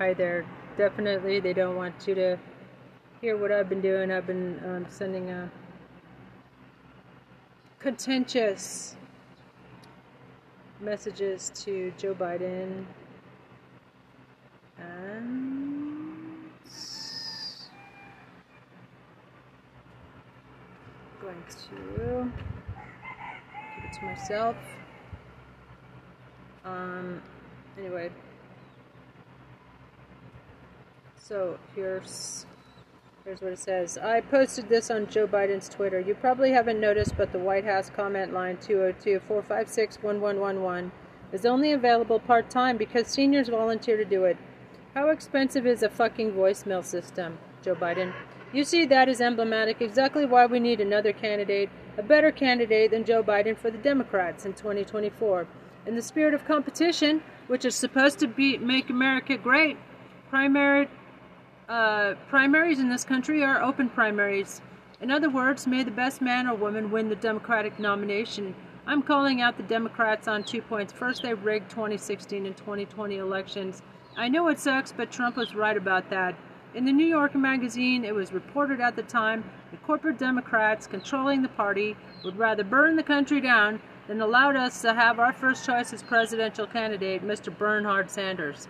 Hi there. Definitely, they don't want you to hear what I've been doing. I've been um, sending a contentious messages to Joe Biden and going to give it to myself. Um, anyway, so here's here's what it says. I posted this on Joe Biden's Twitter. You probably haven't noticed, but the White House comment line 202-456-1111 is only available part-time because seniors volunteer to do it. How expensive is a fucking voicemail system, Joe Biden? You see, that is emblematic exactly why we need another candidate, a better candidate than Joe Biden for the Democrats in 2024. In the spirit of competition, which is supposed to be make America great, primary uh, primaries in this country are open primaries. In other words, may the best man or woman win the Democratic nomination. I'm calling out the Democrats on two points. First, they rigged 2016 and 2020 elections. I know it sucks, but Trump was right about that. In the New Yorker magazine, it was reported at the time that corporate Democrats controlling the party would rather burn the country down than allowed us to have our first choice as presidential candidate, Mr. Bernard Sanders.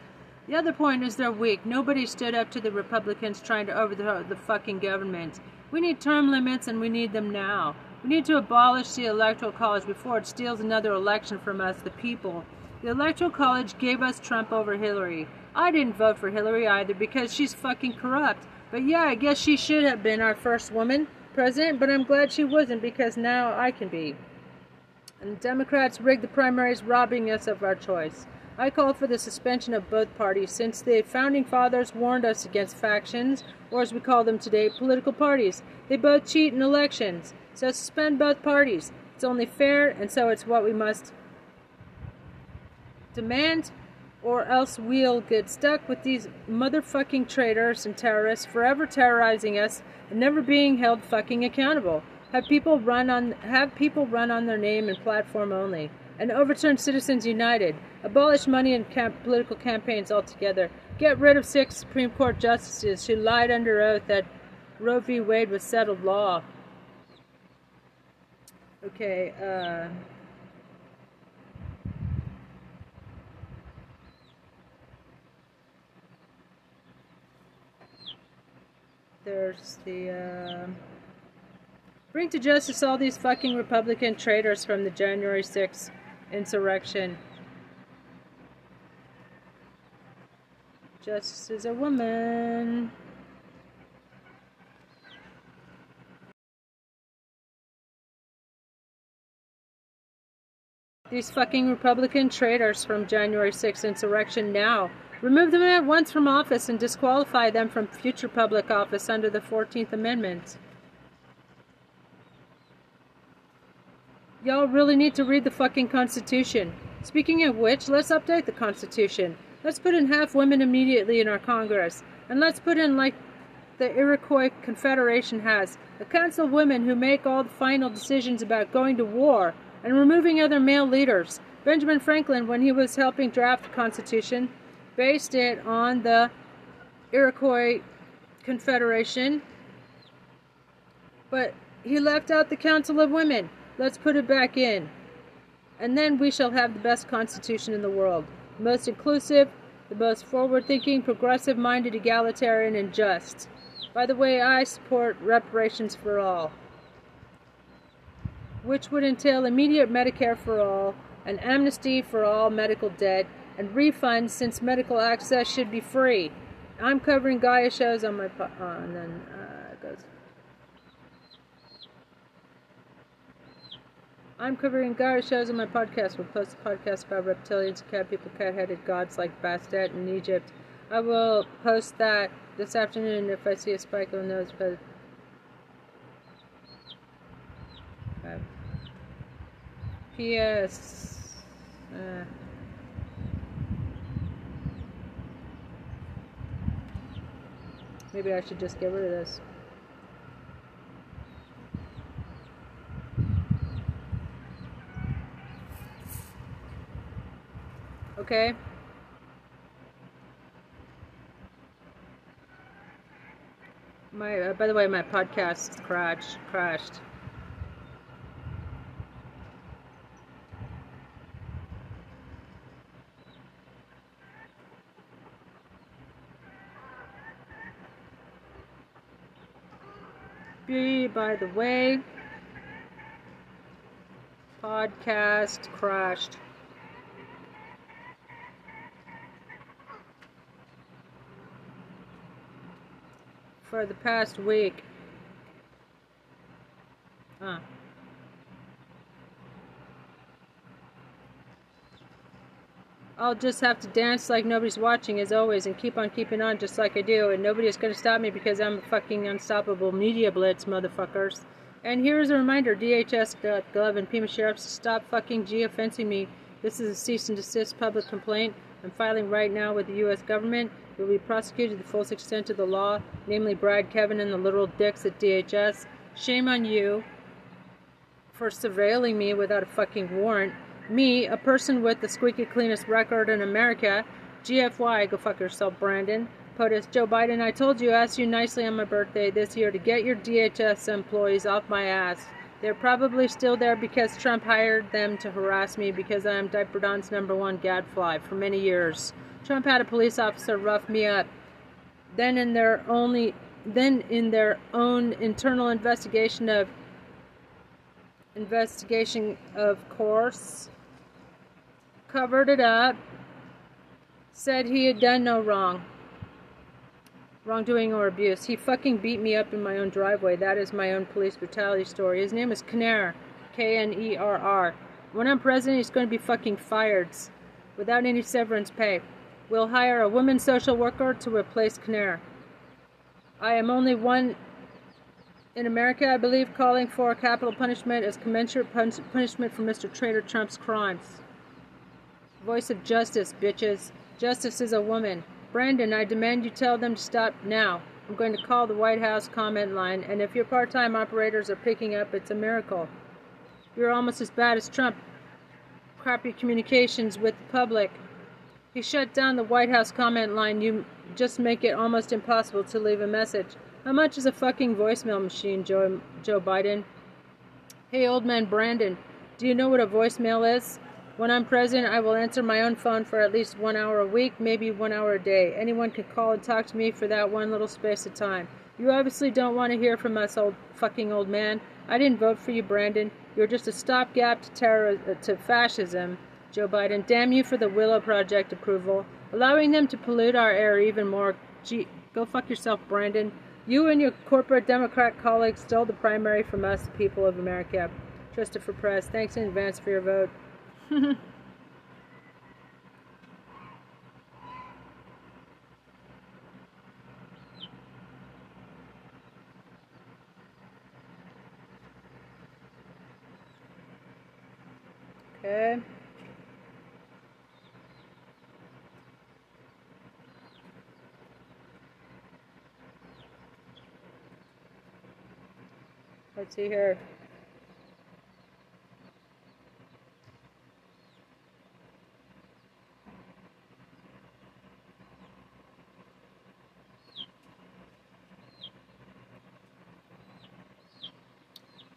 The other point is they're weak. Nobody stood up to the Republicans trying to overthrow the fucking government. We need term limits and we need them now. We need to abolish the Electoral College before it steals another election from us, the people. The Electoral College gave us Trump over Hillary. I didn't vote for Hillary either because she's fucking corrupt. But yeah, I guess she should have been our first woman president, but I'm glad she wasn't because now I can be. And Democrats rigged the primaries, robbing us of our choice. I call for the suspension of both parties since the founding fathers warned us against factions, or as we call them today, political parties. They both cheat in elections. So suspend both parties. It's only fair, and so it's what we must demand, or else we'll get stuck with these motherfucking traitors and terrorists forever terrorizing us and never being held fucking accountable. Have people run on have people run on their name and platform only, and overturn Citizens United. Abolish money and camp- political campaigns altogether. Get rid of six Supreme Court justices who lied under oath that Roe v. Wade was settled law. Okay. Uh, there's the. Uh, Bring to justice all these fucking Republican traitors from the January 6th insurrection. Justice is a woman. These fucking Republican traitors from January 6th insurrection now. Remove them at once from office and disqualify them from future public office under the 14th Amendment. Y'all really need to read the fucking Constitution. Speaking of which, let's update the Constitution. Let's put in half women immediately in our Congress. And let's put in, like the Iroquois Confederation has, a council of women who make all the final decisions about going to war and removing other male leaders. Benjamin Franklin, when he was helping draft the Constitution, based it on the Iroquois Confederation, but he left out the Council of Women. Let's put it back in. And then we shall have the best constitution in the world. The most inclusive, the most forward thinking, progressive minded, egalitarian, and just. By the way, I support reparations for all, which would entail immediate Medicare for all, an amnesty for all medical debt, and refunds since medical access should be free. I'm covering Gaia shows on my. Po- uh, and then uh, it goes. I'm covering Gaia shows on my podcast. We'll post a podcast about reptilians, cat people, cat-headed gods like Bastet in Egypt. I will post that this afternoon if I see a spike on those. But. P.S. Uh, maybe I should just get rid of this. Okay. My, uh, by the way, my podcast crashed. Crashed. By the way, podcast crashed. For the past week. Huh. I'll just have to dance like nobody's watching as always and keep on keeping on just like I do and nobody's gonna stop me because I'm a fucking unstoppable media blitz, motherfuckers. And here's a reminder, DHS.gov and Pima Sheriffs stop fucking geofencing me. This is a cease and desist public complaint. I'm filing right now with the U.S. government. You'll be prosecuted to the fullest extent of the law, namely Brad, Kevin, and the literal dicks at DHS. Shame on you for surveilling me without a fucking warrant. Me, a person with the squeaky cleanest record in America. GFY, go fuck yourself, Brandon. POTUS, Joe Biden, I told you, asked you nicely on my birthday this year to get your DHS employees off my ass. They're probably still there because Trump hired them to harass me because I am Diaper Don's number one gadfly for many years. Trump had a police officer rough me up. Then in their only then in their own internal investigation of investigation of course covered it up, said he had done no wrong, wrongdoing or abuse. He fucking beat me up in my own driveway. That is my own police brutality story. His name is Knerr, K N E R R. When I'm president, he's going to be fucking fired without any severance pay. We'll hire a woman social worker to replace Knerr. I am only one in America, I believe, calling for capital punishment as commensurate pun punishment for Mr. Traitor Trump's crimes. Voice of justice, bitches. Justice is a woman. Brandon, I demand you tell them to stop now. I'm going to call the White House comment line, and if your part time operators are picking up, it's a miracle. You're almost as bad as Trump. Crappy communications with the public. He shut down the White House comment line. You just make it almost impossible to leave a message. How much is a fucking voicemail machine, Joe, Joe Biden? Hey, old man Brandon, do you know what a voicemail is? When I'm president, I will answer my own phone for at least one hour a week, maybe one hour a day. Anyone can call and talk to me for that one little space of time. You obviously don't want to hear from us, old fucking old man. I didn't vote for you, Brandon. You're just a stopgap to terror uh, to fascism. Joe Biden, damn you for the Willow Project approval, allowing them to pollute our air even more. Gee, go fuck yourself, Brandon. You and your corporate Democrat colleagues stole the primary from us, the people of America. Christopher Press, thanks in advance for your vote. Okay. Let's see here.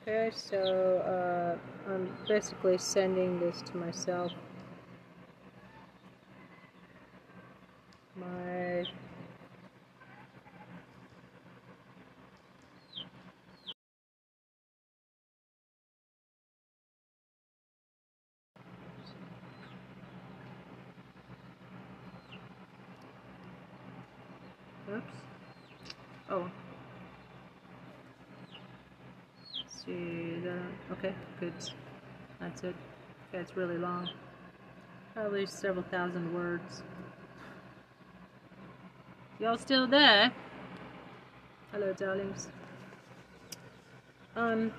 Okay, so uh, I'm basically sending this to myself. My Oops. Oh. see that. Good. That's it. Okay, it's really long. Probably several thousand words. Y'all still there? Hello, darlings. Um,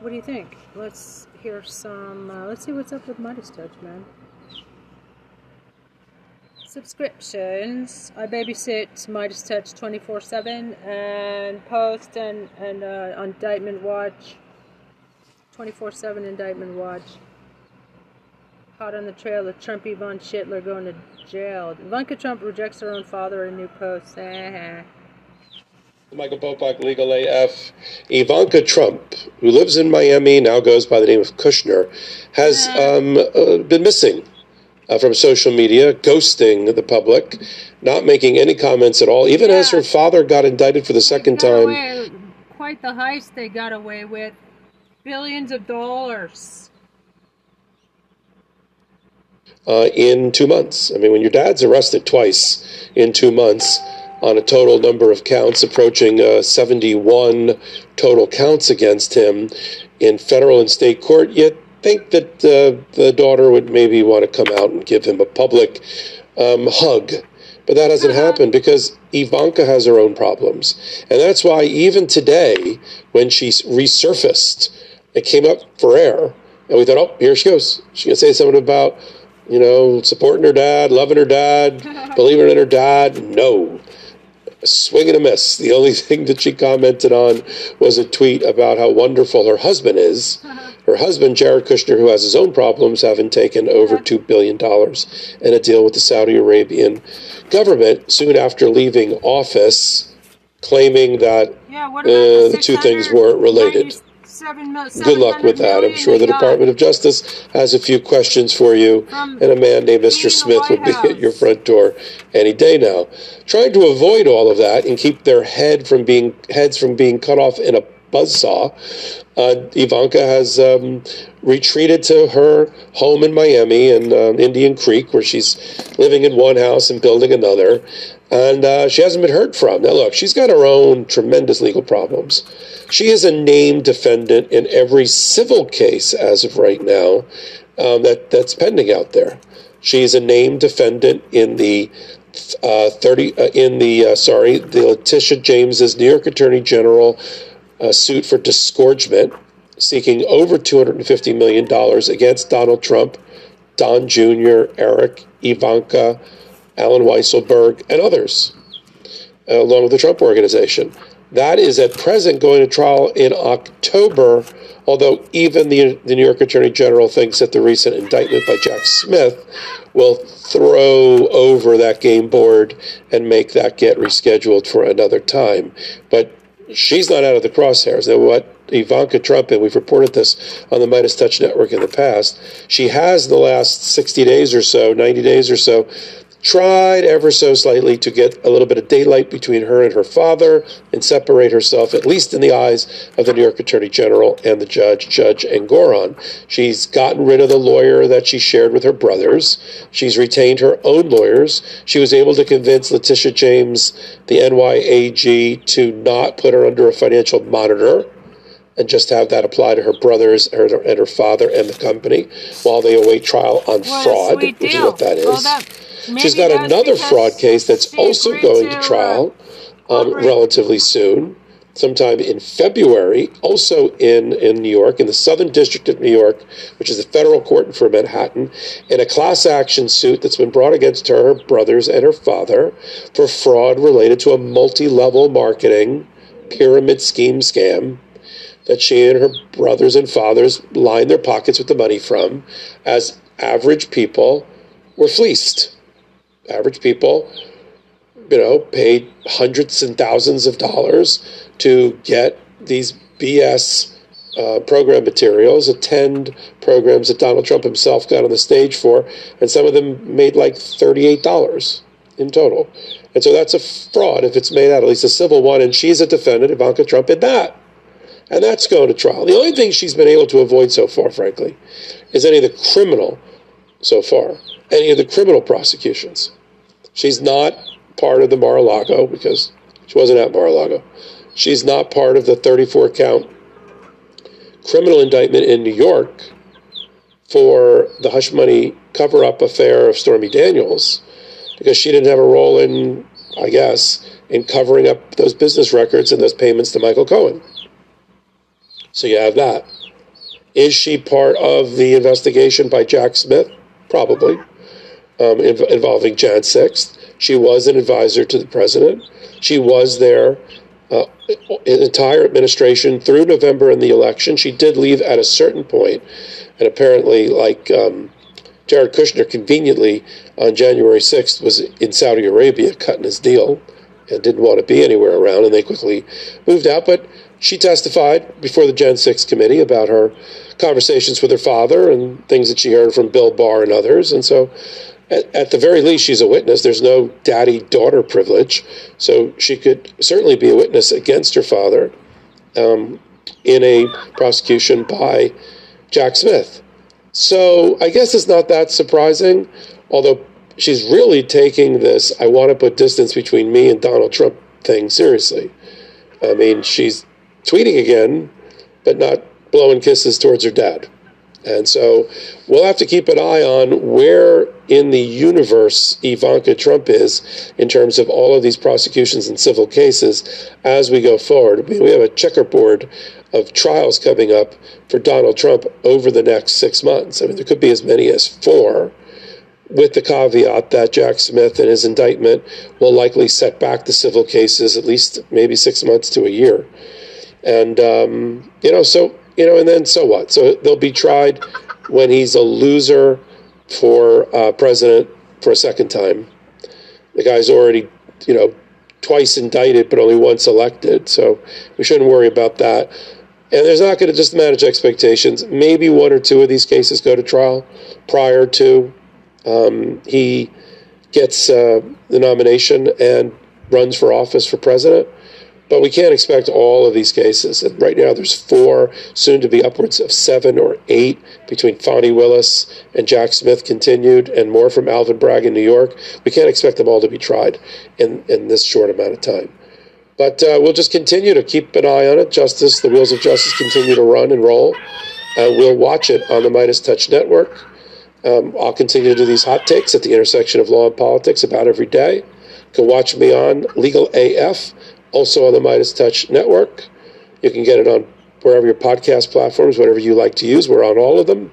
what do you think? Let's hear some. Uh, let's see what's up with MeidasTouch, man. Subscriptions. I babysit MeidasTouch 24 7 and post and, and uh, on Indictment Watch 24 7 Indictment Watch. Hot on the trail of Trump Yvonne Schittler going to jail. Ivanka Trump rejects her own father in new post. Michael Popok, Legal AF. Ivanka Trump, who lives in Miami, now goes by the name of Kushner, has um, uh, been missing uh, from social media, ghosting the public, not making any comments at all, even as her father got indicted for the second time. away- quite the heist they got away with. Billions of dollars. uh, in two months. I mean, when your dad's arrested twice in two months on a total number of counts approaching uh, 71 total counts against him in federal and state court, you'd think that uh, the daughter would maybe want to come out and give him a public um, hug. But that hasn't happened because Ivanka has her own problems. And that's why even today, when she resurfaced, it came up for air. And we thought, oh, here she goes. She's going to say something about you know, supporting her dad, loving her dad, believing in her dad. No. A swing and a miss. The only thing that she commented on was a tweet about how wonderful her husband is. Her husband, Jared Kushner, who has his own problems, having taken over $2 billion in a deal with the Saudi Arabian government soon after leaving office, claiming that Yeah, Uh, the two things weren't related. Good luck with that. I'm sure the Department of Justice has a few questions for you, From and a man named Mr. Smith will be at your front door any day now. Trying to avoid all of that and keep their head from being heads from being cut off in a buzzsaw, uh, Ivanka has um, retreated to her home in Miami and um, Indian Creek, where she's living in one house and building another. And uh, she hasn't been heard from. Now, look, she's got her own tremendous legal problems. She is a named defendant in every civil case as of right now um, that, that's pending out there. She is a named defendant in the uh, 30 uh, in the uh, sorry the Letitia James's New York Attorney General uh, suit for disgorgement, seeking over 250 million dollars against Donald Trump, Don Jr., Eric, Ivanka, Allen Weisselberg, and others, uh, along with the Trump Organization. That is at present going to trial in October, although even the, the New York Attorney General thinks that the recent indictment by Jack Smith will throw over that game board and make that get rescheduled for another time. But she's not out of the crosshairs. Now, what Ivanka Trump, and we've reported this on the MeidasTouch Network in the past, she has the last 60 days or so, 90 days or so, tried ever so slightly to get a little bit of daylight between her and her father and separate herself, at least in the eyes of the New York Attorney General and the judge, Judge Engoron. She's gotten rid of the lawyer that she shared with her brothers. She's retained her own lawyers. She was able to convince Letitia James, the NYAG, to not put her under a financial monitor and just have that apply to her brothers her, and her father and the company while they await trial on What fraud, which is what that is. Well, that- She's got another fraud case that's also going to, to uh, trial um, relatively soon, sometime in February, also in, in New York, in the Southern District of New York, which is the federal court for Manhattan, in a class action suit that's been brought against her, her brothers, and her father for fraud related to a multi level marketing pyramid scheme scam that she and her brothers and fathers lined their pockets with the money from as average people were fleeced. Average people, you know, paid hundreds and thousands of dollars to get these BS uh, program materials, attend programs that Donald Trump himself got on the stage for, and some of them made like $38 in total. And so that's a fraud if it's made out, at least a civil one, and she's a defendant, Ivanka Trump, in that. And that's going to trial. The only thing she's been able to avoid so far, frankly, is any of the criminal, so far, any of the criminal prosecutions. She's not part of the Mar-a-Lago because she wasn't at Mar-a-Lago. She's not part of the 34 count criminal indictment in New York for the hush money cover up affair of Stormy Daniels because she didn't have a role in, I guess, in covering up those business records and those payments to Michael Cohen. So you have that. Is she part of the investigation by Jack Smith? Probably. Um, inv- involving Jan 6th. She was an advisor to the president. She was there uh, entire administration through November in the election. She did leave at a certain point, and apparently, like um, Jared Kushner, conveniently on January 6th was in Saudi Arabia cutting his deal and didn't want to be anywhere around, and they quickly moved out. But she testified before the Jan 6 committee about her conversations with her father and things that she heard from Bill Barr and others. And so, at, at the very least, she's a witness. There's no daddy daughter privilege. So, she could certainly be a witness against her father um, in a prosecution by Jack Smith. So, I guess it's not that surprising, although she's really taking this I want to put distance between me and Donald Trump thing seriously. I mean, she's tweeting again, but not blowing kisses towards her dad. And so we'll have to keep an eye on where in the universe Ivanka Trump is in terms of all of these prosecutions and civil cases as we go forward. We have a checkerboard of trials coming up for Donald Trump over the next six months. I mean, there could be as many as four, with the caveat that Jack Smith and his indictment will likely set back the civil cases at least maybe six months to a year. And, um, you know, so, you know, and then so what? So they'll be tried when he's a loser for uh, president for a second time. The guy's already, you know, twice indicted, but only once elected. So we shouldn't worry about that. And there's not going to just manage expectations. Maybe one or two of these cases go to trial prior to um, he gets uh, the nomination and runs for office for president. But we can't expect all of these cases. Right now, there's four, soon to be upwards of seven or eight between Fani Willis and Jack Smith continued, and more from Alvin Bragg in New York. We can't expect them all to be tried in, in this short amount of time. But uh, we'll just continue to keep an eye on it. Justice, the wheels of justice continue to run and roll. Uh, we'll watch it on the MeidasTouch Network. Um, I'll continue to do these hot takes at the intersection of law and politics about every day. You can watch me on Legal AF also on the MeidasTouch Network. You can get it on wherever your podcast platforms, whatever you like to use. We're on all of them.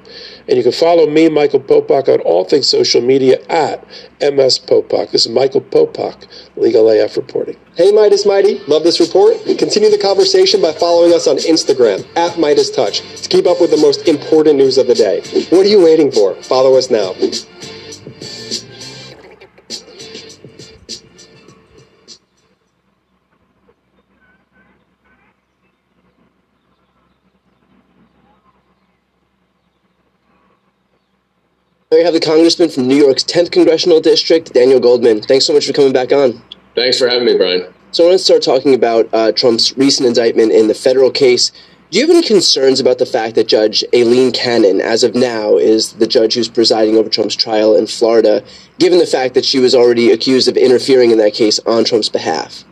And you can follow me, Michael Popok, on all things social media at MS Popok. This is Michael Popok, Legal AF reporting. Hey, Meidas Mighty. Love this report? Continue the conversation by following us on Instagram at MeidasTouch, to keep up with the most important news of the day. What are you waiting for? Follow us now. We have the congressman from New York's 10th congressional district, Daniel Goldman. Thanks so much for coming back on. Thanks for having me, Brian. So I want to start talking about uh, Trump's recent indictment in the federal case. Do you have any concerns about the fact that Judge Aileen Cannon, as of now, is the judge who's presiding over Trump's trial in Florida, given the fact that she was already accused of interfering in that case on Trump's behalf?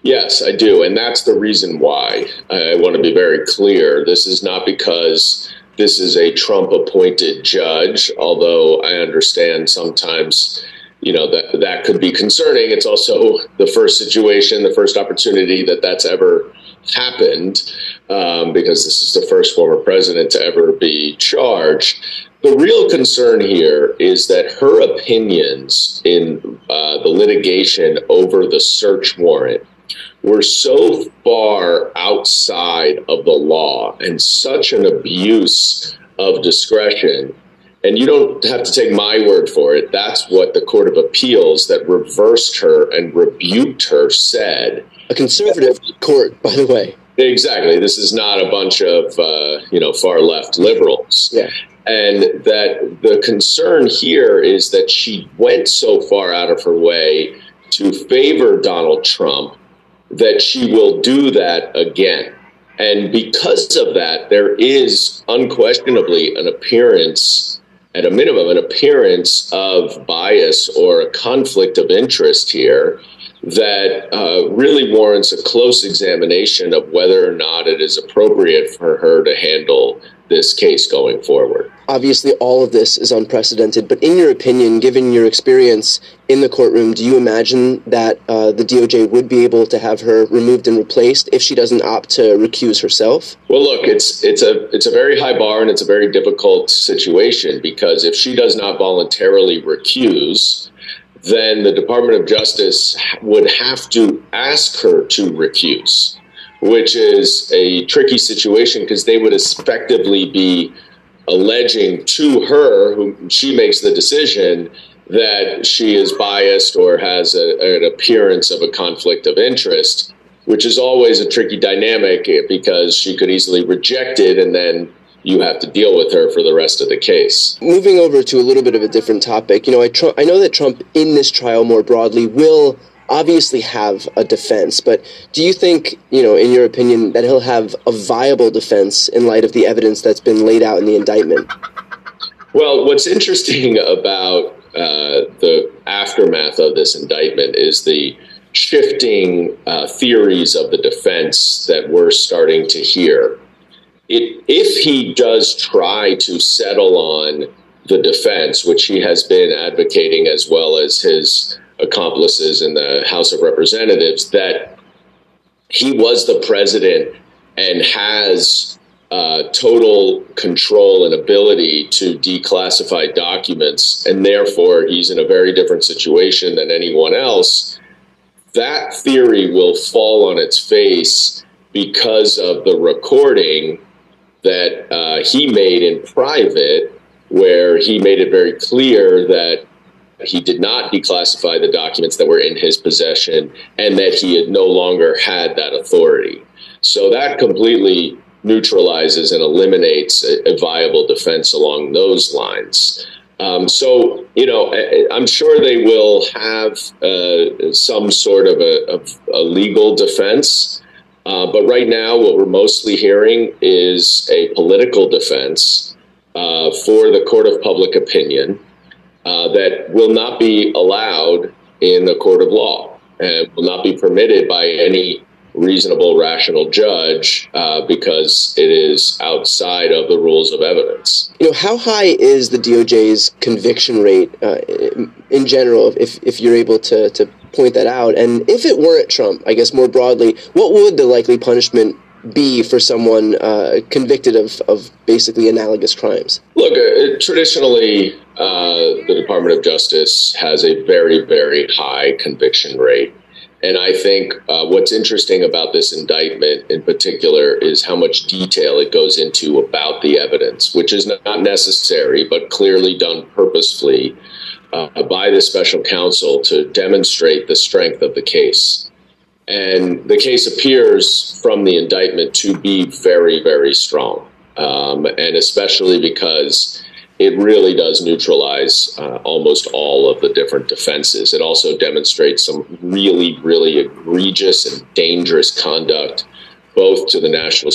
Yes, I do. And that's the reason why I want to be very clear. This is not because this is a Trump appointed judge, although I understand sometimes you know that that could be concerning. It's also the first situation, the first opportunity that that's ever happened, um, because this is the first former president to ever be charged. The real concern here is that her opinions in uh, the litigation over the search warrant were so far outside of the law and such an abuse of discretion. And you don't have to take my word for it. That's what the Court of Appeals that reversed her and rebuked her said. A conservative court, by the way. Exactly. This is not a bunch of uh, you know far left liberals. Yeah. And that the concern here is that she went so far out of her way to favor Donald Trump that she will do that again. And because of that, there is unquestionably an appearance, at a minimum, an appearance of bias or a conflict of interest here that uh, really warrants a close examination of whether or not it is appropriate for her to handle this case going forward. Obviously, all of this is unprecedented, but in your opinion, given your experience in the courtroom, do you imagine that uh, the DOJ would be able to have her removed and replaced if she doesn't opt to recuse herself? Well, look, it's it's a it's a very high bar and it's a very difficult situation because if she does not voluntarily recuse, then the Department of Justice would have to ask her to recuse which is a tricky situation because they would effectively be alleging to her, who she makes the decision, that she is biased or has a, an appearance of a conflict of interest, which is always a tricky dynamic eh, because she could easily reject it and then you have to deal with her for the rest of the case. Moving over to a little bit of a different topic, you know, I, tr- I know that Trump in this trial more broadly will obviously have a defense, but do you think, you know, in your opinion, that he'll have a viable defense in light of the evidence that's been laid out in the indictment? Well, what's interesting about uh, the aftermath of this indictment is the shifting uh, theories of the defense that we're starting to hear. It, if he does try to settle on the defense, which he has been advocating as well as his accomplices in the House of Representatives, that he was the president and has uh, total control and ability to declassify documents, and therefore he's in a very different situation than anyone else, that theory will fall on its face because of the recording that uh, he made in private, where he made it very clear that he did not declassify the documents that were in his possession and that he had no longer had that authority. So that completely neutralizes and eliminates a, a viable defense along those lines. Um, so, you know, I, am sure they will have uh, some sort of a, of a legal defense. Uh, but right now, what we're mostly hearing is a political defense uh, for the court of public opinion uh, that will not be allowed in the court of law and will not be permitted by any reasonable, rational judge uh, because it is outside of the rules of evidence. You know, how high is the DOJ's conviction rate uh, in general, if, if you're able to, to point that out? And if it weren't Trump, I guess more broadly, what would the likely punishment be for someone uh, convicted of, of basically analogous crimes? Look, uh, traditionally, uh, the Department of Justice has a very, very high conviction rate. And I think uh, what's interesting about this indictment in particular is how much detail it goes into about the evidence, which is not necessary, but clearly done purposefully uh, by the special counsel to demonstrate the strength of the case. And the case appears from the indictment to be very, very strong. Um, and especially because it really does neutralize uh, almost all of the different defenses. It also demonstrates some really, really egregious and dangerous conduct, both to the national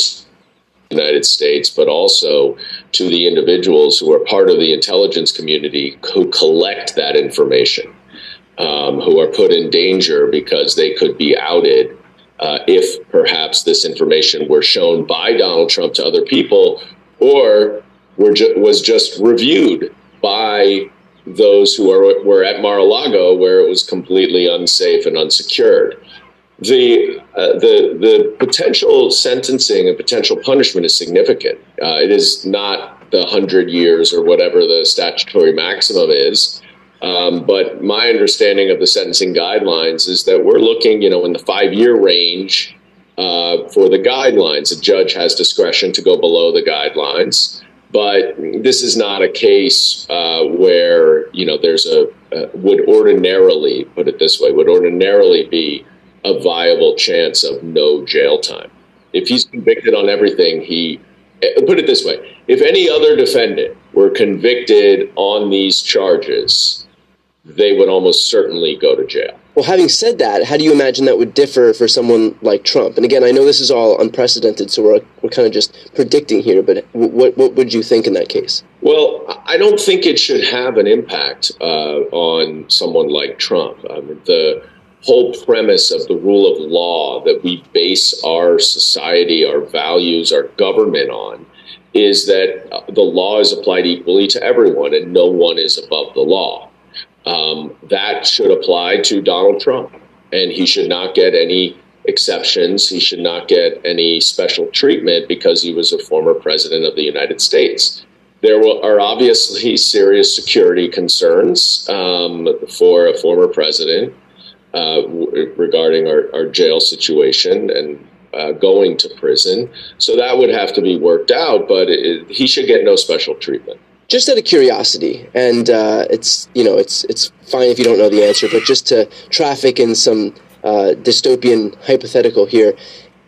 United States, but also to the individuals who are part of the intelligence community who collect that information, um, who are put in danger because they could be outed uh, if perhaps this information were shown by Donald Trump to other people or were ju- was just reviewed by those who are, were at Mar-a-Lago, where it was completely unsafe and unsecured. The, uh, the, the potential sentencing and potential punishment is significant. Uh, it is not the 100 years or whatever the statutory maximum is. Um, but my understanding of the sentencing guidelines is that we're looking, you know, in the five year range uh, for the guidelines. A judge has discretion to go below the guidelines. But this is not a case uh, where you know there's a uh, would ordinarily put it this way would ordinarily be a viable chance of no jail time. If he's convicted on everything, he uh, put it this way: if any other defendant were convicted on these charges, they would almost certainly go to jail. Well, having said that, how do you imagine that would differ for someone like Trump? And again, I know this is all unprecedented, so we're, we're kind of just predicting here, but what, what would you think in that case? Well, I don't think it should have an impact uh, on someone like Trump. I mean, the whole premise of the rule of law that we base our society, our values, our government on is that the law is applied equally to everyone and no one is above the law um, that should apply to Donald Trump. And he should not get any exceptions. He should not get any special treatment because he was a former president of the United States. There are obviously serious security concerns um, for a former president uh, regarding our, our, jail situation and uh, going to prison. So that would have to be worked out, but it, he should get no special treatment. Just out of curiosity, and uh, it's you know it's it's fine if you don't know the answer, but just to traffic in some uh, dystopian hypothetical here,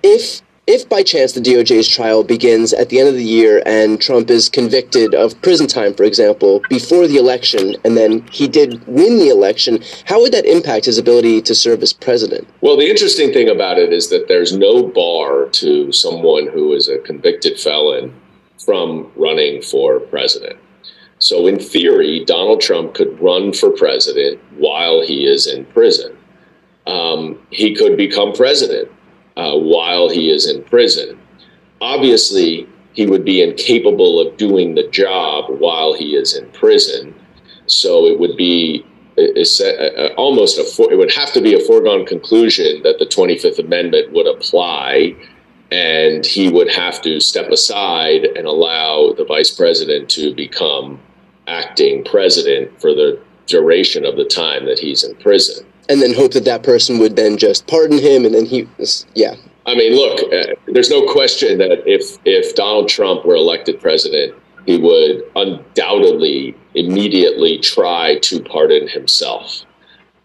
if if by chance the DOJ's trial begins at the end of the year and Trump is convicted of prison time, for example, before the election, and then he did win the election, how would that impact his ability to serve as president? Well, the interesting thing about it is that there's no bar to someone who is a convicted felon from running for president. So, in theory, Donald Trump could run for president while he is in prison. Um, he could become president uh, while he is in prison. Obviously, he would be incapable of doing the job while he is in prison. So, it would be almost a it would have to be a foregone conclusion that the 25th Amendment would apply and he would have to step aside and allow the vice president to become acting president for the duration of the time that he's in prison. And then hope that that person would then just pardon him, and then he, yeah. I mean, look, uh, there's no question that if if Donald Trump were elected president, he would undoubtedly immediately try to pardon himself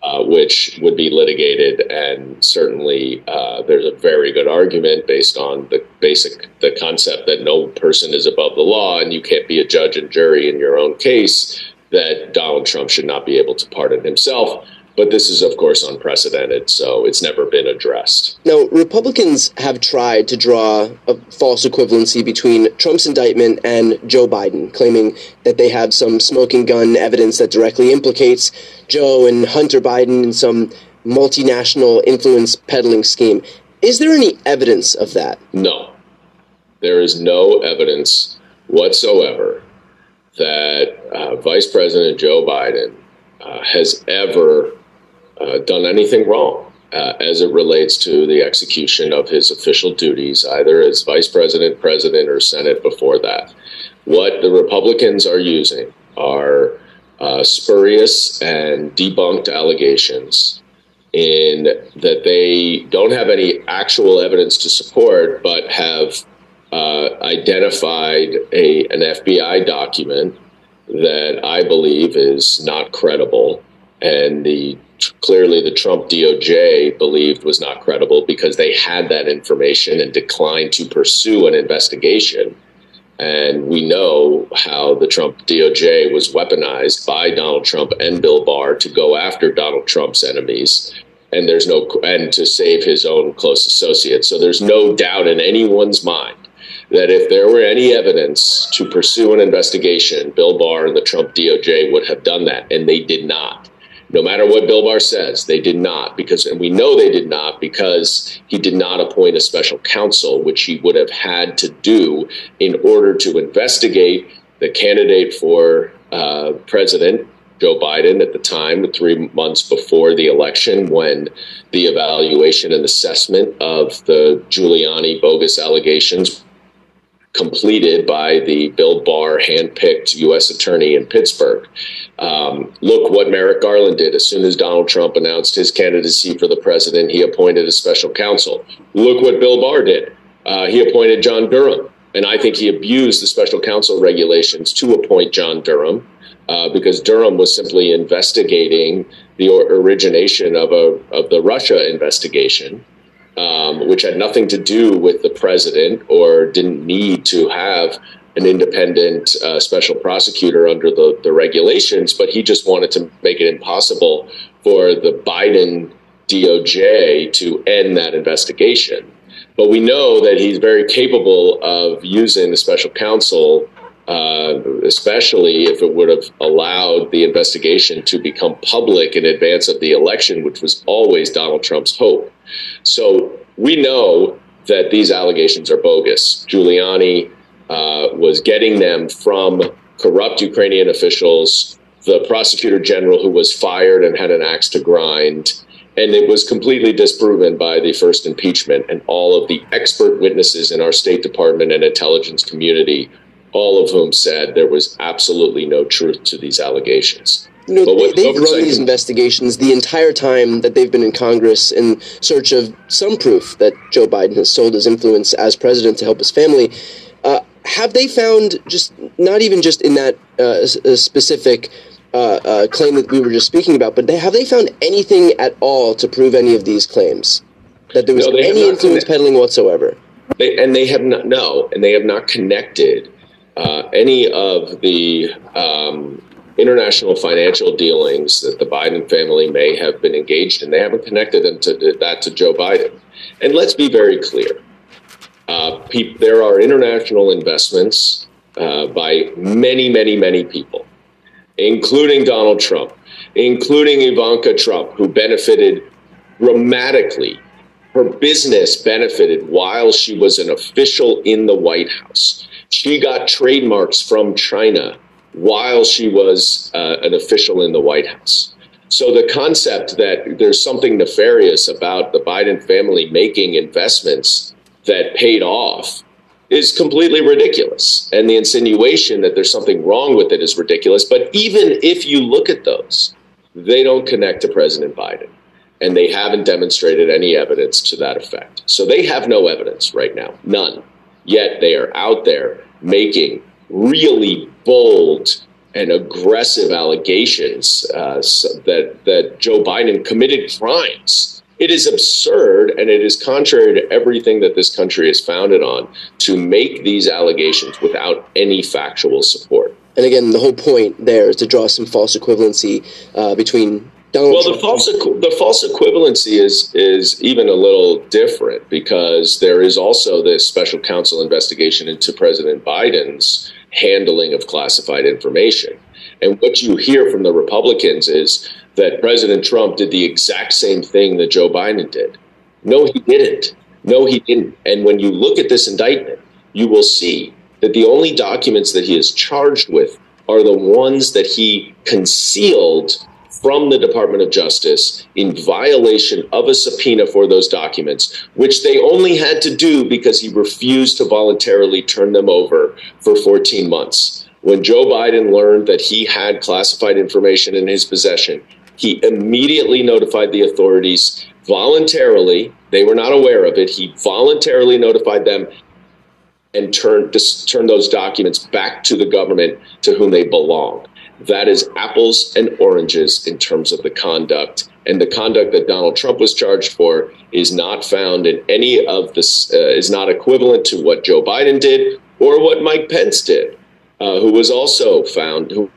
uh, which would be litigated. And certainly, uh, there's a very good argument based on the basic the concept that no person is above the law, and you can't be a judge and jury in your own case. That Donald Trump should not be able to pardon himself. But this is, of course, unprecedented, so it's never been addressed. Now, Republicans have tried to draw a false equivalency between Trump's indictment and Joe Biden, claiming that they have some smoking gun evidence that directly implicates Joe and Hunter Biden in some multinational influence peddling scheme. Is there any evidence of that? No. There is no evidence whatsoever that uh, Vice President Joe Biden uh, has ever uh, done anything wrong uh, as it relates to the execution of his official duties, either as vice president, president, or Senate before that. What the Republicans are using are uh, spurious and debunked allegations in that they don't have any actual evidence to support, but have uh, identified a, an FBI document that I believe is not credible and the clearly the Trump DOJ believed was not credible because they had that information and declined to pursue an investigation. And we know how the Trump DOJ was weaponized by Donald Trump and Bill Barr to go after Donald Trump's enemies. And there's no, and to save his own close associates. So there's no doubt in anyone's mind that if there were any evidence to pursue an investigation, Bill Barr and the Trump DOJ would have done that, and they did not no matter what Bill Barr says, they did not because, and we know they did not because he did not appoint a special counsel, which he would have had to do in order to investigate the candidate for uh, president, Joe Biden, at the time, three months before the election, when the evaluation and assessment of the Giuliani bogus allegations completed by the Bill Barr handpicked U.S. attorney in Pittsburgh. Um, look what Merrick Garland did. As soon as Donald Trump announced his candidacy for the president, he appointed a special counsel. Look what Bill Barr did. Uh, he appointed John Durham. And I think he abused the special counsel regulations to appoint John Durham uh, because Durham was simply investigating the origination of, a, of the Russia investigation um, which had nothing to do with the president or didn't need to have an independent uh, special prosecutor under the, the regulations, but he just wanted to make it impossible for the Biden DOJ to end that investigation. But we know that he's very capable of using the special counsel, uh, especially if it would have allowed the investigation to become public in advance of the election, which was always Donald Trump's hope. So we know that these allegations are bogus. Giuliani uh, was getting them from corrupt Ukrainian officials, the prosecutor general who was fired and had an axe to grind. And it was completely disproven by the first impeachment and all of the expert witnesses in our State Department and intelligence community, all of whom said there was absolutely no truth to these allegations. Know, they, have run these investigations the entire time that they've been in Congress in search of some proof that Joe Biden has sold his influence as president to help his family. Uh, have they found just not even just in that uh, specific uh, uh, claim that we were just speaking about, but they, have they found anything at all to prove any of these claims that there was no, any influence peddling whatsoever? They, and they have not no, and they have not connected uh, any of the um, international financial dealings that the Biden family may have been engaged in. They haven't connected them to that to Joe Biden. And let's be very clear: uh, pe- there are international investments uh, by many, many, many people, including Donald Trump, including Ivanka Trump, who benefited dramatically her business benefited while she was an official in the White House. She got trademarks from China while she was uh, an official in the White House. So the concept that there's something nefarious about the Biden family making investments that paid off is completely ridiculous. And the insinuation that there's something wrong with it is ridiculous. But even if you look at those, they don't connect to President Biden and they haven't demonstrated any evidence to that effect. So they have no evidence right now, none. Yet they are out there making really bold and aggressive allegations uh, that that Joe Biden committed crimes. It is absurd and it is contrary to everything that this country is founded on to make these allegations without any factual support. And again, the whole point there is to draw some false equivalency uh, between Donald well, Trump. the false the false equivalency is is even a little different because there is also this special counsel investigation into President Biden's handling of classified information. And what you hear from the Republicans is that President Trump did the exact same thing that Joe Biden did. No, he didn't. No, he didn't. And when you look at this indictment, you will see that the only documents that he is charged with are the ones that he concealed from the Department of Justice in violation of a subpoena for those documents, which they only had to do because he refused to voluntarily turn them over for 14 months. When Joe Biden learned that he had classified information in his possession, he immediately notified the authorities voluntarily. They were not aware of it. He voluntarily notified them and turned, turned those documents back to the government to whom they belonged. That is apples and oranges in terms of the conduct. And the conduct that Donald Trump was charged for is not found in any of this, uh, is not equivalent to what Joe Biden did or what Mike Pence did, uh, who was also found, who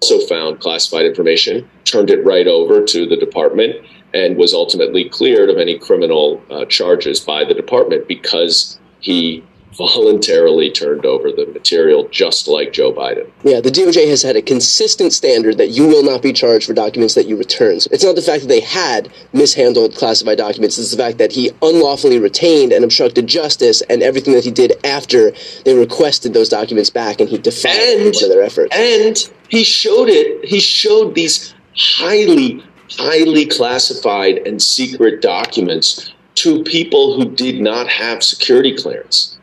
also found classified information, turned it right over to the department, and was ultimately cleared of any criminal uh, charges by the department because he voluntarily turned over the material just like Joe Biden. Yeah, the DOJ has had a consistent standard that you will not be charged for documents that you return. So it's not the fact that they had mishandled classified documents, it's the fact that he unlawfully retained and obstructed justice and everything that he did after they requested those documents back and he defied and, their efforts. And he showed it, he showed these highly, highly classified and secret documents to people who did not have security clearance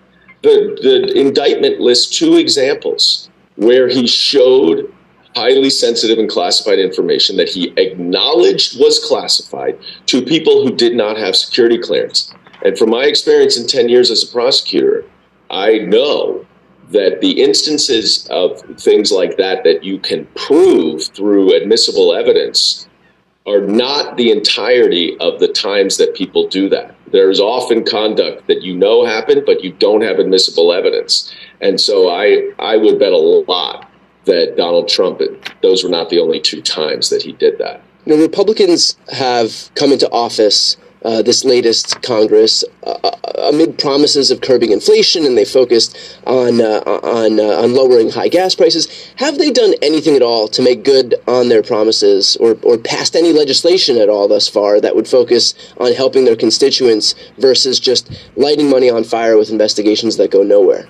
the, the indictment lists two examples where he showed highly sensitive and classified information that he acknowledged was classified to people who did not have security clearance. And from my experience in 10 years as a prosecutor, I know that the instances of things like that that you can prove through admissible evidence are not the entirety of the times that people do that. There's often conduct that you know happened, but you don't have admissible evidence. And so I, I would bet a lot that Donald Trump, those were not the only two times that he did that. Know, Republicans have come into office uh, this latest Congress uh, uh, amid promises of curbing inflation, and they focused on uh, on uh, on lowering high gas prices. Have they done anything at all to make good on their promises, or or passed any legislation at all thus far that would focus on helping their constituents versus just lighting money on fire with investigations that go nowhere?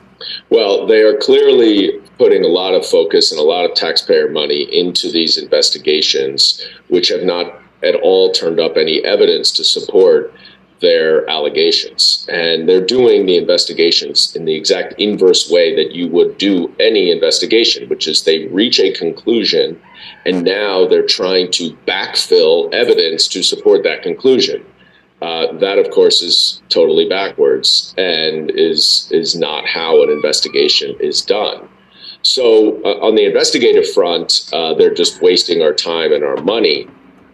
Well, they are clearly putting a lot of focus and a lot of taxpayer money into these investigations, which have not at all turned up any evidence to support their allegations. And they're doing the investigations in the exact inverse way that you would do any investigation, which is they reach a conclusion and now they're trying to backfill evidence to support that conclusion. Uh, that, of course, is totally backwards and is is not how an investigation is done. So, uh, on the investigative front, uh, they're just wasting our time and our money.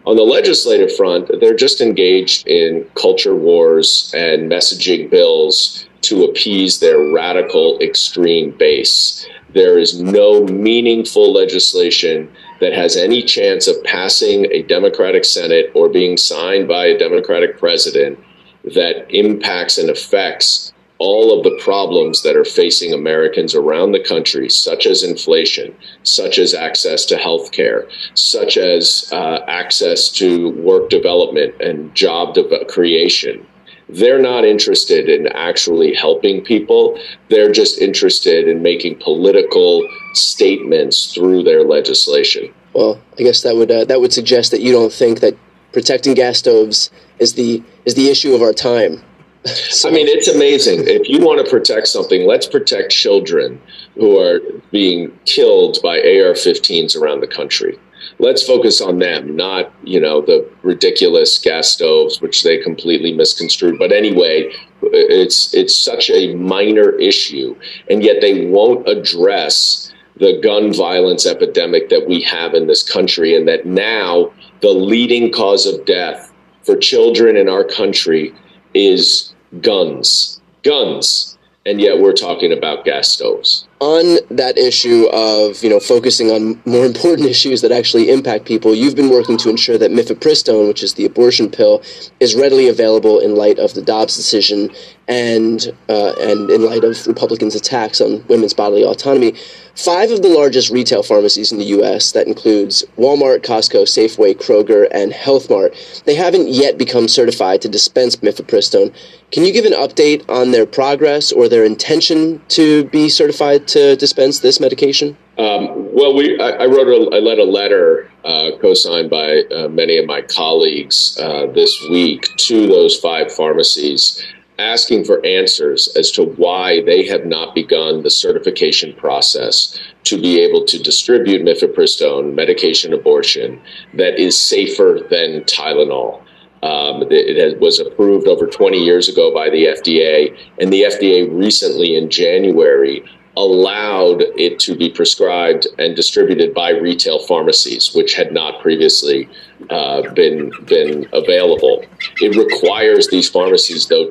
On the legislative front, they're just engaged in culture wars and messaging bills to appease their radical extreme base. There is no meaningful legislation that has any chance of passing a Democratic Senate or being signed by a Democratic president that impacts and affects all of the problems that are facing Americans around the country, such as inflation, such as access to health care, such as uh, access to work development and job de- creation. They're not interested in actually helping people. They're just interested in making political statements through their legislation. Well, I guess that would uh, that would suggest that you don't think that protecting gas stoves is the is the issue of our time. So. I mean, it's amazing. If you want to protect something, let's protect children who are being killed by AR-15s around the country. Let's focus on them, not you know the ridiculous gas stoves, which they completely misconstrued. But anyway, it's it's such a minor issue, and yet they won't address the gun violence epidemic that we have in this country, and that now the leading cause of death for children in our country is guns. Guns. And yet we're talking about gas stoves on that issue of you know focusing on more important issues that actually impact people, you've been working to ensure that mifepristone, which is the abortion pill, is readily available in light of the Dobbs decision and uh, and in light of Republicans' attacks on women's bodily autonomy. Five of the largest retail pharmacies in the U.S. that includes Walmart, Costco, Safeway, Kroger, and Health Mart. They haven't yet become certified to dispense mifepristone. Can you give an update on their progress or their intention to be certified to dispense this medication? Um, well, we I, I wrote a, I led a letter uh, co-signed by uh, many of my colleagues uh, this week to those five pharmacies asking for answers as to why they have not begun the certification process to be able to distribute mifepristone medication abortion that is safer than Tylenol. Um, it was approved over 20 years ago by the FDA, and the FDA recently in January allowed it to be prescribed and distributed by retail pharmacies, which had not previously uh, been been available. It requires these pharmacies, though,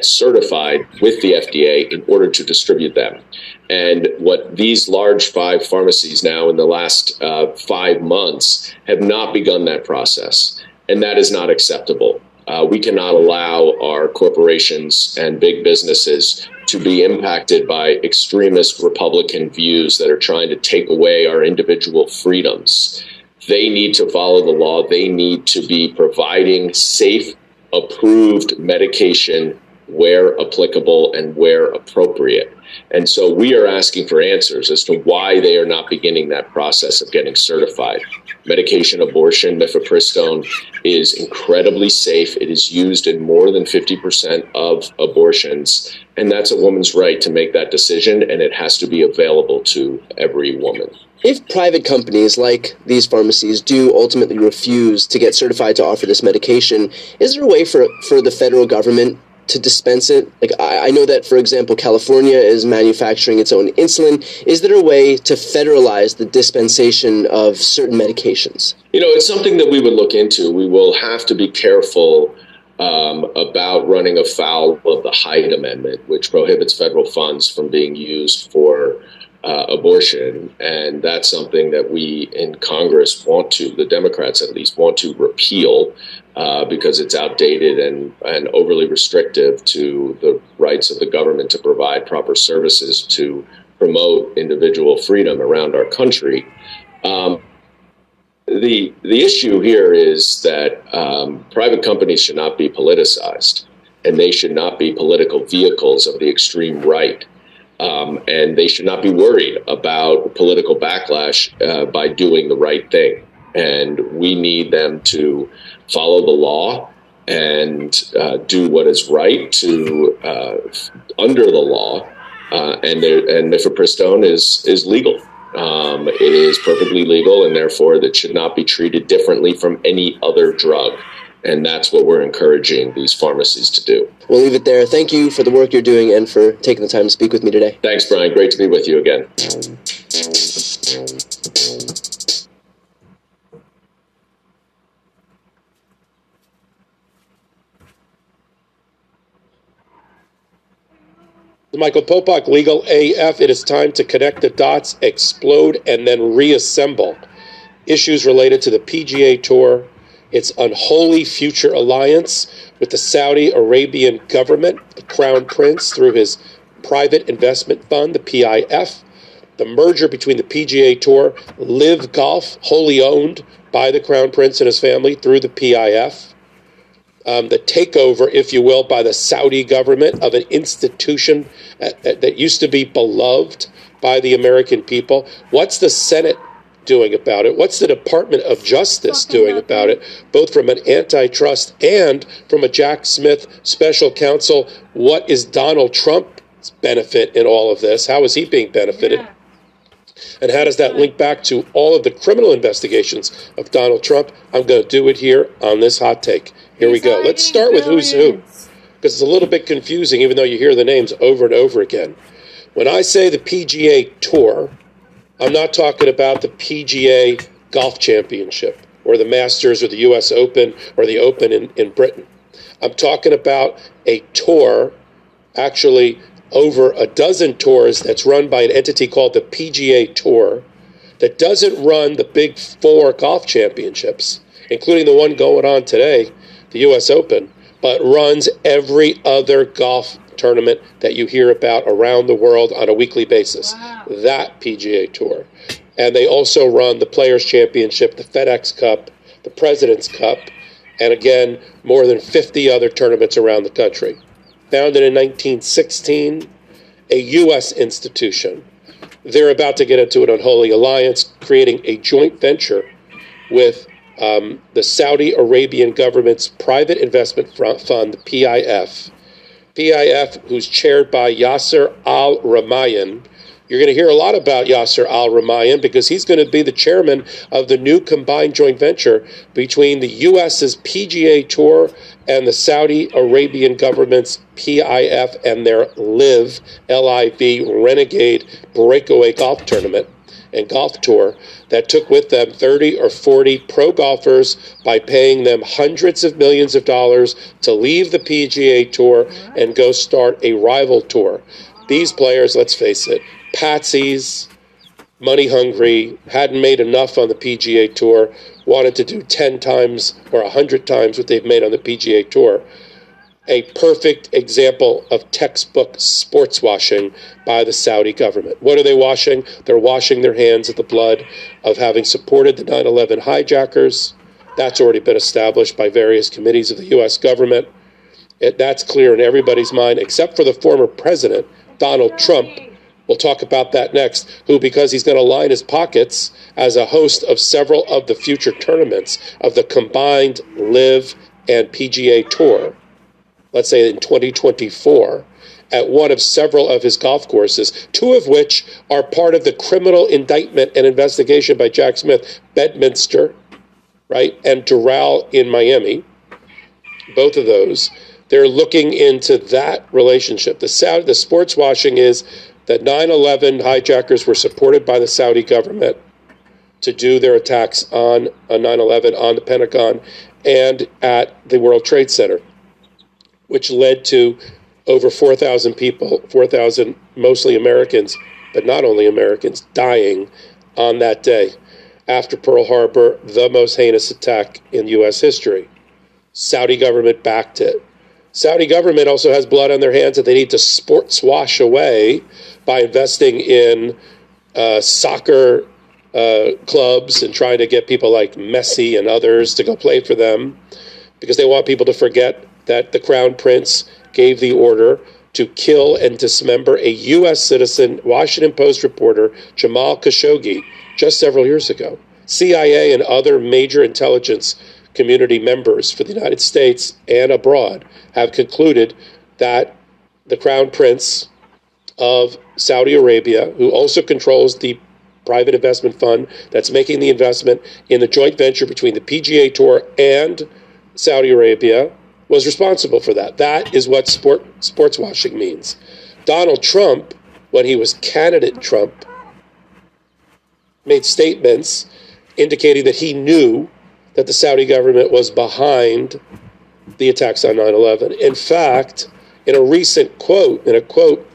certified with the FDA in order to distribute them. And what these large five pharmacies now in the last uh, five months have not begun that process, and that is not acceptable. Uh, we cannot allow our corporations and big businesses to be impacted by extremist Republican views that are trying to take away our individual freedoms. They need to follow the law. They need to be providing safe, approved medication where applicable and where appropriate. And so we are asking for answers as to why they are not beginning that process of getting certified. Medication abortion, mifepristone, is incredibly safe. It is used in more than 50% of abortions. And that's a woman's right to make that decision, and it has to be available to every woman. If private companies like these pharmacies do ultimately refuse to get certified to offer this medication, is there a way for, for the federal government to dispense it? Like I, I, know that, for example, California is manufacturing its own insulin. Is there a way to federalize the dispensation of certain medications? You know, it's something that we would look into. We will have to be careful um, about running afoul of the Hyde Amendment, which prohibits federal funds from being used for uh, abortion. And that's something that we in Congress want to, the Democrats at least, want to repeal uh, because it's outdated and, and overly restrictive to the rights of the government to provide proper services to promote individual freedom around our country. Um, the the issue here is that um, private companies should not be politicized, and they should not be political vehicles of the extreme right. Um, and they should not be worried about political backlash uh, by doing the right thing. And we need them to follow the law and uh, do what is right to uh, under the law. Uh, and and mifepristone is is legal. Um, it is perfectly legal, and therefore that should not be treated differently from any other drug. And that's what we're encouraging these pharmacies to do. We'll leave it there. Thank you for the work you're doing and for taking the time to speak with me today. Thanks, Brian. Great to be with you again. The Michael Popok Legal AF. It is time to connect the dots, explode, and then reassemble. Issues related to the PGA Tour, its unholy future alliance with the Saudi Arabian government, the Crown Prince through his private investment fund, the PIF, the merger between the PGA Tour, LIV Golf, wholly owned by the Crown Prince and his family through the PIF, um, the takeover, if you will, by the Saudi government of an institution that, that used to be beloved by the American people. What's the Senate doing about it? What's the Department of Justice doing about it, both from an antitrust and from a Jack Smith special counsel? What is Donald Trump's benefit in all of this? How is he being benefited? Yeah. And how does that link back to all of the criminal investigations of Donald Trump? I'm going to do it here on this hot take. Here we go. Let's start with who's who, because it's a little bit confusing, even though you hear the names over and over again. When I say the PGA Tour, I'm not talking about the PGA Golf Championship or the Masters or the U.S. Open or the Open in, in Britain. I'm talking about a tour, actually over a dozen tours that's run by an entity called the PGA Tour that doesn't run the big four golf championships, including the one going on today the U.S. Open, but runs every other golf tournament that you hear about around the world on a weekly basis. Wow. That PGA Tour. And they also run the Players' Championship, the FedEx Cup, the President's Cup, and again, more than 50 other tournaments around the country. Founded in 1916, a U.S. institution. They're about to get into an unholy alliance, creating a joint venture with um, the Saudi Arabian government's private investment fund, PIF. PIF, who's chaired by Yasser Al Rumayyan. You're going to hear a lot about Yasser Al Rumayyan because he's going to be the chairman of the new combined joint venture between the U.S.'s PGA Tour and the Saudi Arabian government's PIF and their LIV, L-I-V, Renegade Breakaway Golf Tournament and golf tour that took with them 30 or 40 pro golfers by paying them hundreds of millions of dollars to leave the PGA Tour and go start a rival tour. These players, let's face it, patsies, money hungry, hadn't made enough on the PGA Tour, wanted to do 10 times or 100 times what they've made on the PGA Tour a perfect example of textbook sports washing by the Saudi government. What are they washing? They're washing their hands of the blood of having supported the 9 11 hijackers. That's already been established by various committees of the U.S. government. It, that's clear in everybody's mind, except for the former president, Donald Trump. We'll talk about that next, who, because he's going to line his pockets as a host of several of the future tournaments of the combined LIV and PGA Tour let's say in 2024, at one of several of his golf courses, two of which are part of the criminal indictment and investigation by Jack Smith, Bedminster, right, and Doral in Miami. Both of those, they're looking into that relationship. The Saudi, the sports washing is that 9/11 hijackers were supported by the Saudi government to do their attacks on, on 9/11 on the Pentagon and at the World Trade Center which led to over 4,000 people, 4,000 mostly Americans, but not only Americans, dying on that day after Pearl Harbor, the most heinous attack in U.S. history. Saudi government backed it. Saudi government also has blood on their hands that they need to sport swash away by investing in uh, soccer uh, clubs and trying to get people like Messi and others to go play for them because they want people to forget that the Crown Prince gave the order to kill and dismember a U.S. citizen, Washington Post reporter Jamal Khashoggi, just several years ago. CIA and other major intelligence community members for the United States and abroad have concluded that the Crown Prince of Saudi Arabia, who also controls the private investment fund that's making the investment in the joint venture between the PGA Tour and Saudi Arabia was responsible for that. That is what sport, sports washing means. Donald Trump, when he was candidate Trump, made statements indicating that he knew that the Saudi government was behind the attacks on 9 11. In fact, in a recent quote, in a quote,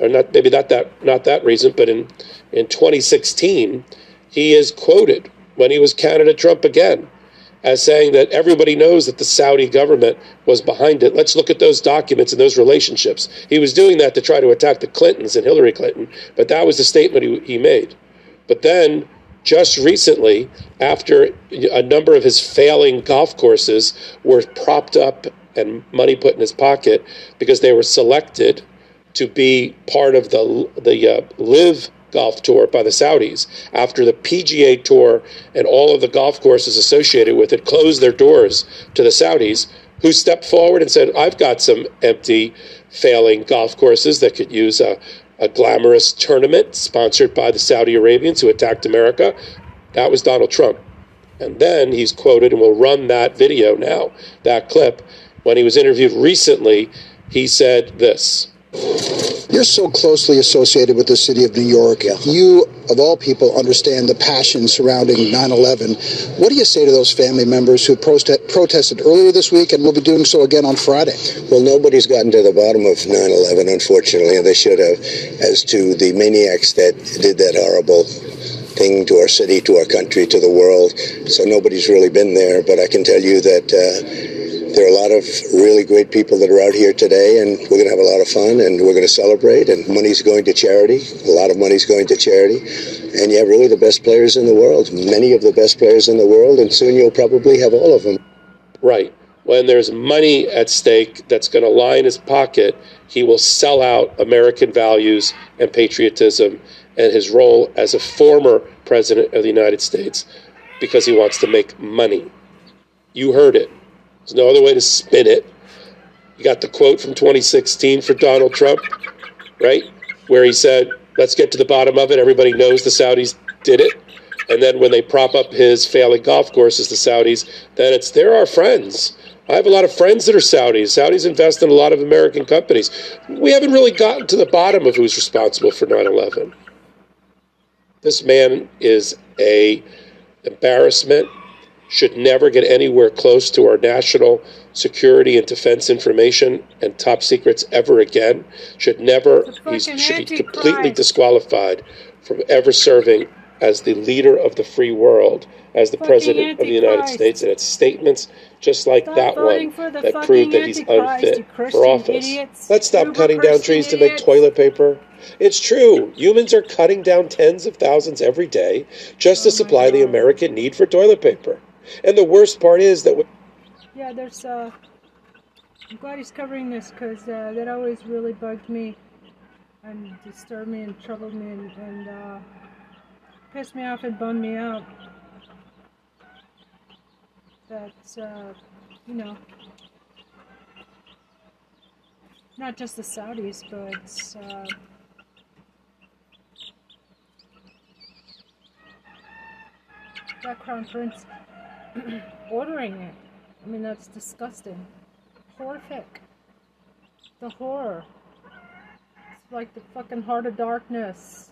or not maybe not that not that recent, but in in 2016, he is quoted when he was candidate Trump again as saying that everybody knows that the Saudi government was behind it. Let's look at those documents and those relationships. He was doing that to try to attack the Clintons and Hillary Clinton, but that was the statement he, he made. But then, just recently, after a number of his failing golf courses were propped up and money put in his pocket because they were selected to be part of the the uh, LIV golf tour by the Saudis after the PGA Tour and all of the golf courses associated with it closed their doors to the Saudis, who stepped forward and said, I've got some empty, failing golf courses that could use a, a glamorous tournament sponsored by the Saudi Arabians who attacked America. That was Donald Trump. And then he's quoted, and we'll run that video now, that clip. When he was interviewed recently, he said this. You're so closely associated with the city of New York. Yeah. You, of all people, understand the passion surrounding 9 11. What do you say to those family members who prote- protested earlier this week and will be doing so again on Friday? Well, nobody's gotten to the bottom of 9 11, unfortunately, and they should have, as to the maniacs that did that horrible thing to our city, to our country, to the world. So nobody's really been there, but I can tell you that. Uh, there are a lot of really great people that are out here today, and we're going to have a lot of fun, and we're going to celebrate. And money's going to charity. A lot of money's going to charity, and you have really the best players in the world. Many of the best players in the world, and soon you'll probably have all of them. Right. When there's money at stake that's going to lie in his pocket, he will sell out American values and patriotism and his role as a former president of the United States because he wants to make money. You heard it. There's no other way to spin it. You got the quote from 2016 for Donald Trump, right? Where he said, let's get to the bottom of it. Everybody knows the Saudis did it. And then when they prop up his failing golf courses, the Saudis, then it's, they're our friends. I have a lot of friends that are Saudis. Saudis invest in a lot of American companies. We haven't really gotten to the bottom of who's responsible for 9 11. This man is a embarrassment should never get anywhere close to our national security and defense information and top secrets ever again. Should never, he should be completely disqualified from ever serving as the leader of the free world, as the president of the United States. And it's statements just like Stop that one that prove that he's unfit for office. Idiots. Let's stop cutting down trees to make toilet paper. It's true. Humans are cutting down tens of thousands every day just to Oh supply the American need for toilet paper. And the worst part is that. Yeah, there's. Uh, I'm glad he's covering this because uh, that always really bugged me and disturbed me and troubled me and, and uh, pissed me off and bummed me out. That, uh, you know, not just the Saudis, but. Uh, that crown prince ordering it. I mean, that's disgusting. Horrific. The horror. It's like the fucking heart of darkness.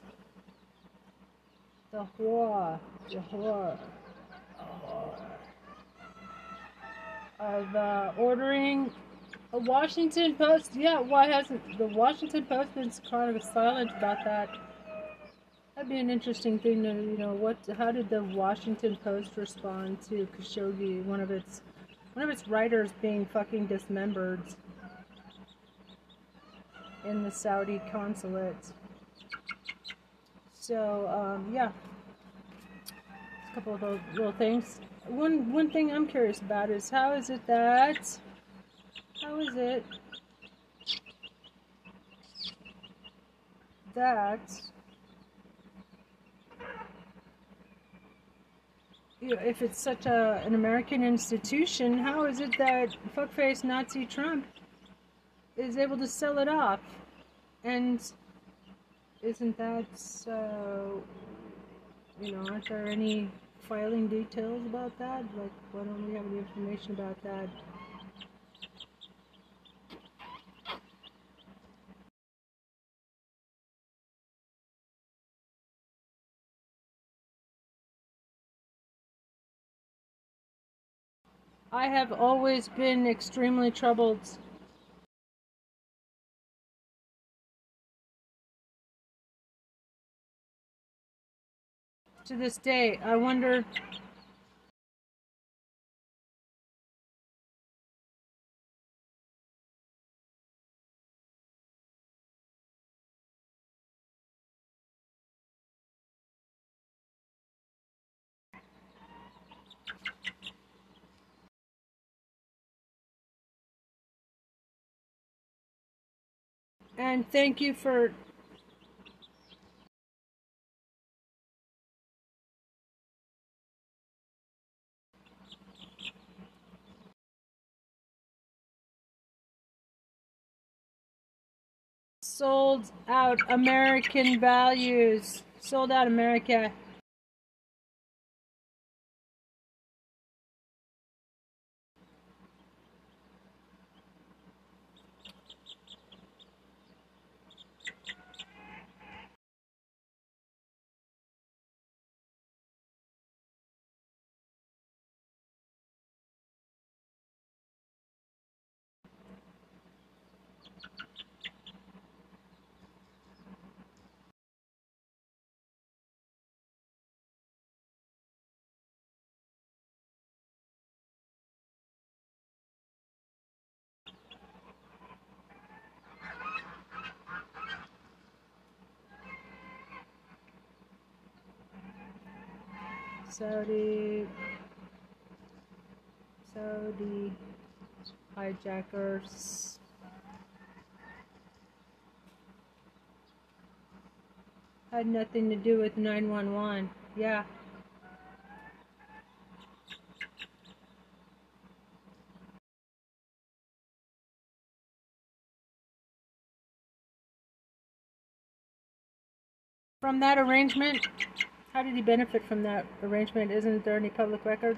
The horror. The horror. Of uh, ordering a Washington Post. Yeah, why hasn't the Washington Post been kind of silent about that? That'd be an interesting thing to, you know, what? How did the Washington Post respond to Khashoggi, one of its, one of its writers being fucking dismembered in the Saudi consulate? So, um, yeah, a couple of those little things. One, one thing I'm curious about is how is it that, how is it that if it's such a an American institution, how is it that fuckface Nazi Trump is able to sell it off? And isn't that so? You know, aren't there any filing details about that? Like, why don't we have any information about that? I have always been extremely troubled. To this day, I wonder and thank you for sold out American values. Sold out America. Saudi Saudi hijackers had nothing to do with 911. Yeah. From that arrangement, how did he benefit from that arrangement? Isn't there any public record?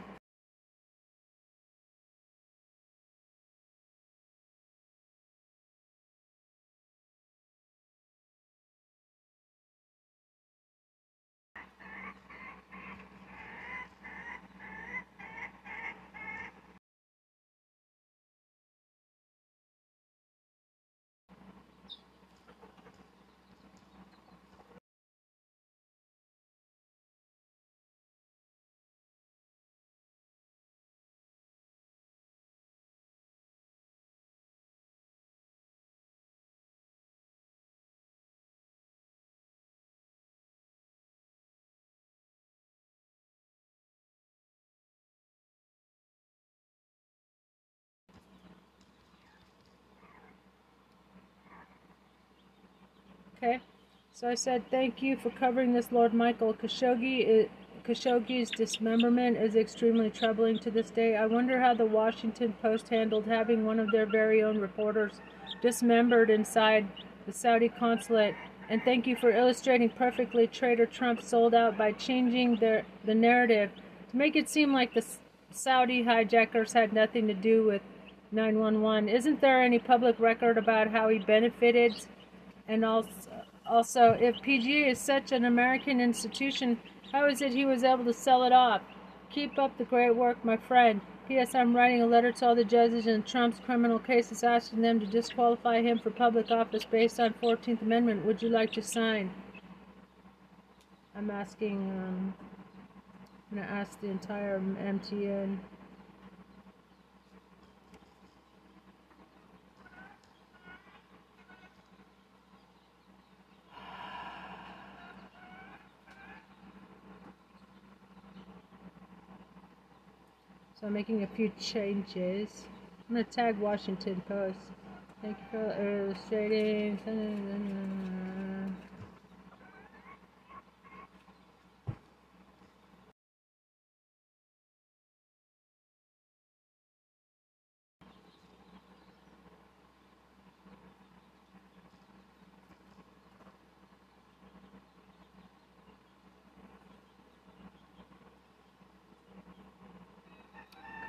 Okay. So I said, thank you for covering this, Lord Michael. Khashoggi, Khashoggi's dismemberment is extremely troubling to this day. I wonder how the Washington Post handled having one of their very own reporters dismembered inside the Saudi consulate. And thank you for illustrating perfectly traitor Trump sold out by changing their, the narrative to make it seem like the Saudi hijackers had nothing to do with 911. Isn't there any public record about how he benefited and also, also, if PGA is such an American institution, how is it he was able to sell it off? Keep up the great work, my friend. P.S. I'm writing a letter to all the judges in Trump's criminal cases asking them to disqualify him for public office based on 14th Amendment. Would you like to sign? I'm asking, um, I'm going to ask the entire MTN. So I'm making a few changes. I'm to tag Washington Post. Thank you for illustrating.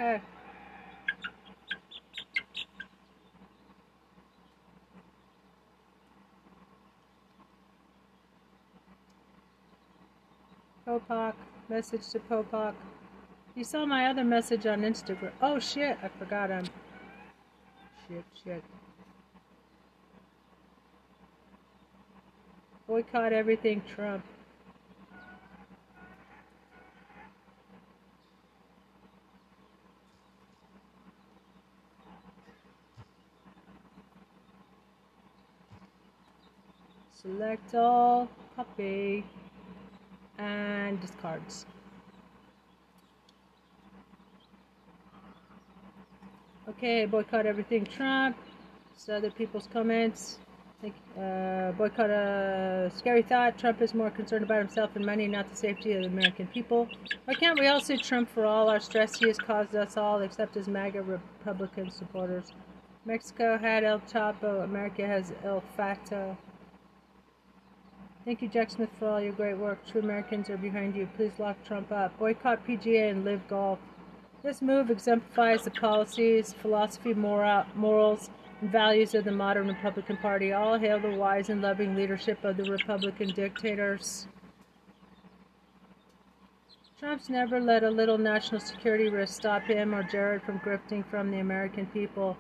Okay. Message to Popok. You saw my other message on Instagram. Oh shit, I forgot him. Shit, shit. Boycott everything Trump. Select all, copy, and discards. Okay, boycott everything Trump. So other people's comments. Uh, boycott a scary thought. Trump is more concerned about himself and money, not the safety of the American people. Why can't we all sue Trump for all our stress he has caused us all, except his MAGA Republican supporters? Mexico had El Chapo. America has El Fato. Thank you, Jack Smith, for all your great work. True Americans are behind you. Please lock Trump up. Boycott PGA and LIV golf. This move exemplifies the policies, philosophy, moral, morals, and values of the modern Republican Party. All hail the wise and loving leadership of the Republican dictators. Trump's never let a little national security risk stop him or Jared from grifting from the American people.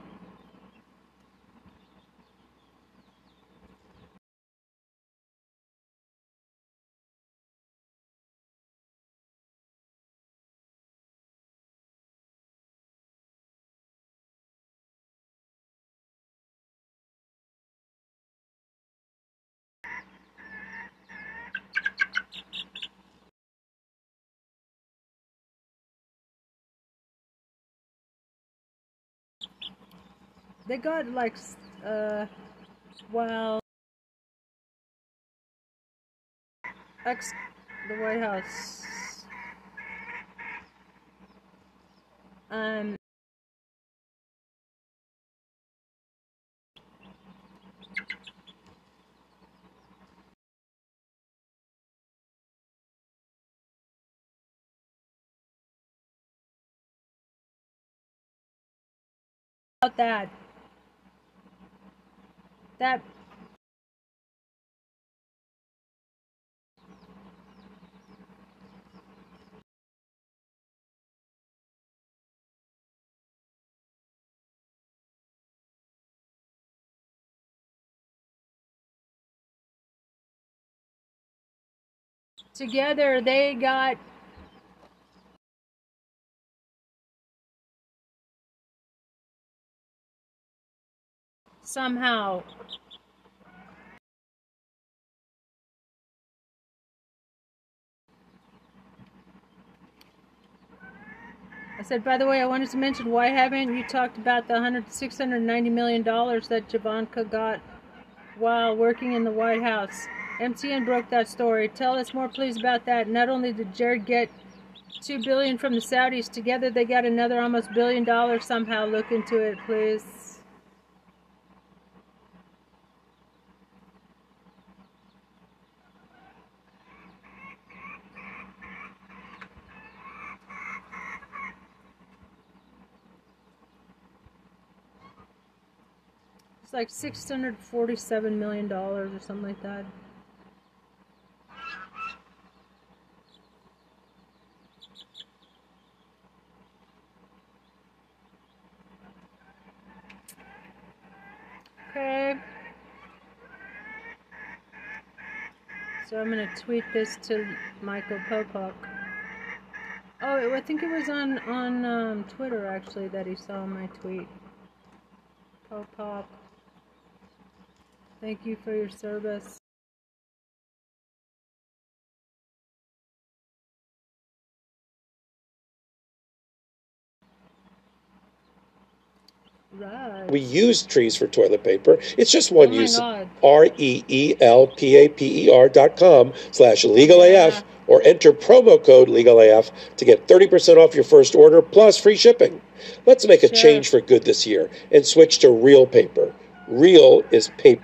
They got like, uh, well, ex the White House. Um, about that. That together they got somehow I said, by the way, I wanted to mention why haven't you talked about the 100, 690 million dollars that Javanka got while working in the White House? MTN broke that story. Tell us more, please, about that. Not only did Jared get two billion from the Saudis, together they got another almost billion dollars somehow. Look into it, please. It's like six hundred forty-seven million dollars or something like that. Okay. So I'm gonna tweet this to Michael Popok. Oh, I think it was on on um, Twitter actually that he saw my tweet. Popok. Thank you for your service. Right. We use trees for toilet paper. It's just one Oh use. R E E L P A P E R dot com slash legal Yeah. Or enter promo code legal AF to get 30% off your first order plus free shipping. Let's make a Sure. change for good this year and switch to real paper. Real is paper.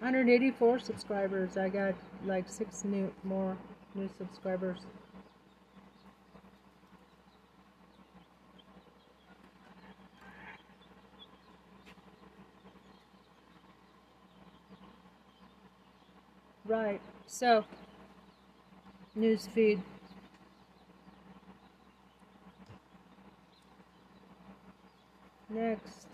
184 subscribers. I got like six new more new subscribers. Right, so newsfeed. Next.